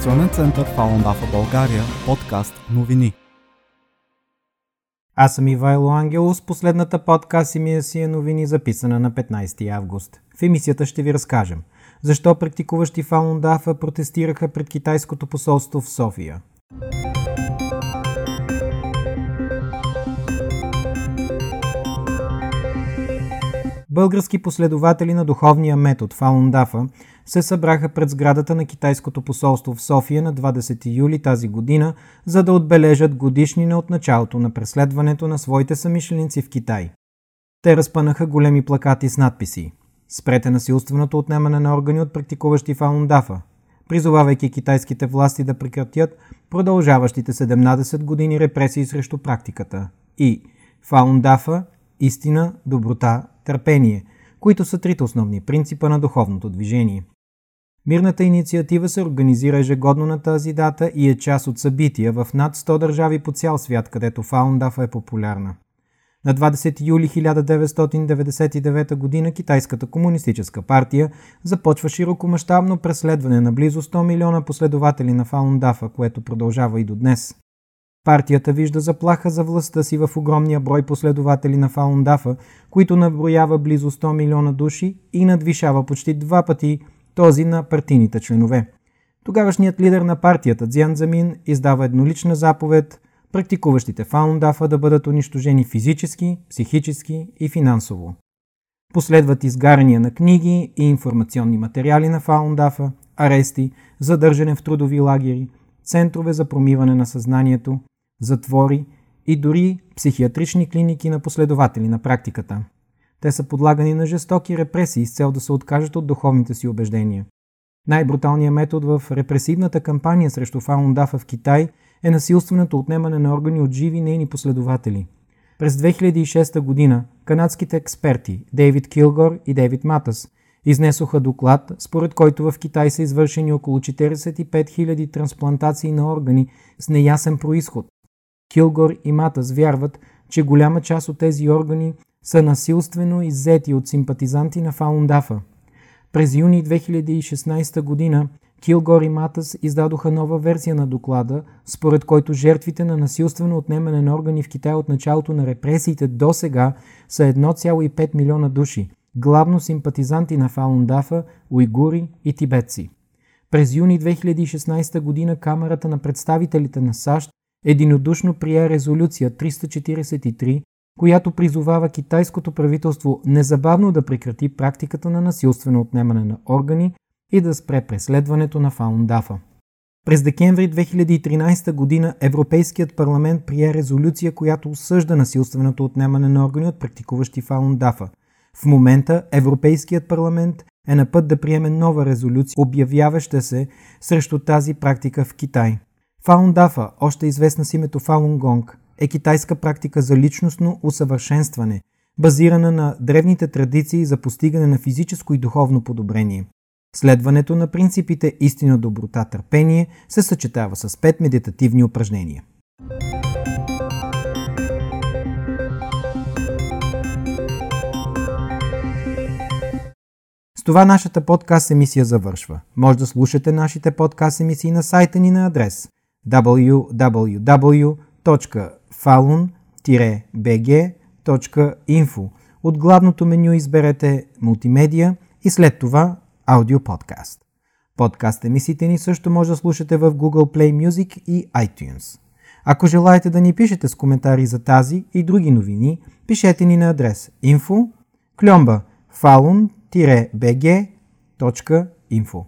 център Фалун Дафа България, подкаст новини. Аз съм Ивайло Ангелос, последната подкаст емисия новини записана на 15 август. В емисията ще ви разкажем защо практикуващи Фалун Дафа протестираха пред китайското посолство в София. Български последователи на духовния метод Фалундафа се събраха пред сградата на китайското посолство в София на 20 юли тази година, за да отбележат годишнина от началото на преследването на своите самишленици в Китай. Те разпънаха големи плакати с надписи Спрете насилственото отнемане на органи от практикуващи Фалундафа, призовавайки китайските власти да прекратят продължаващите 17 години репресии срещу практиката. И Фалундафа – истина, доброта, търпение, които са трите основни принципа на духовното движение. Мирната инициатива се организира ежегодно на тази дата и е част от събития в над 100 държави по цял свят, където фаундафа е популярна. На 20 юли 1999 г. Китайската комунистическа партия започва широкомащабно преследване на близо 100 милиона последователи на Фаундафа, което продължава и до днес. Партията вижда заплаха за властта си в огромния брой последователи на Фаундафа, които наброява близо 100 милиона души и надвишава почти два пъти този на партийните членове. Тогавашният лидер на партията Дзян Замин издава еднолична заповед практикуващите Фаундафа да бъдат унищожени физически, психически и финансово. Последват изгаряния на книги и информационни материали на Фаундафа, арести, задържане в трудови лагери, центрове за промиване на съзнанието, затвори и дори психиатрични клиники на последователи на практиката. Те са подлагани на жестоки репресии с цел да се откажат от духовните си убеждения. Най-бруталният метод в репресивната кампания срещу Фаундафа в Китай е насилственото отнемане на органи от живи нейни последователи. През 2006 година канадските експерти Дейвид Килгор и Дейвид Матас изнесоха доклад, според който в Китай са извършени около 45 000 трансплантации на органи с неясен происход, Килгор и Матас вярват, че голяма част от тези органи са насилствено иззети от симпатизанти на Фаундафа. През юни 2016 година Килгор и Матас издадоха нова версия на доклада, според който жертвите на насилствено отнемане на органи в Китай от началото на репресиите до сега са 1,5 милиона души, главно симпатизанти на Фаундафа, уйгури и тибетци. През юни 2016 година Камерата на представителите на САЩ единодушно прие резолюция 343, която призовава китайското правителство незабавно да прекрати практиката на насилствено отнемане на органи и да спре преследването на Фаундафа. През декември 2013 година Европейският парламент прие резолюция, която осъжда насилственото отнемане на органи от практикуващи Фаундафа. В момента Европейският парламент е на път да приеме нова резолюция, обявяваща се срещу тази практика в Китай. Фаундафа, още известна с името Фалунгонг, е китайска практика за личностно усъвършенстване, базирана на древните традиции за постигане на физическо и духовно подобрение. Следването на принципите истина, доброта, търпение се съчетава с пет медитативни упражнения. С това нашата подкаст емисия завършва. Може да слушате нашите подкаст емисии на сайта ни на адрес – www.falun-bg.info. От главното меню изберете мултимедия и след това аудиоподкаст. Подкаст емисиите ни също може да слушате в Google Play Music и iTunes. Ако желаете да ни пишете с коментари за тази и други новини, пишете ни на адрес info клемба falun-bg.info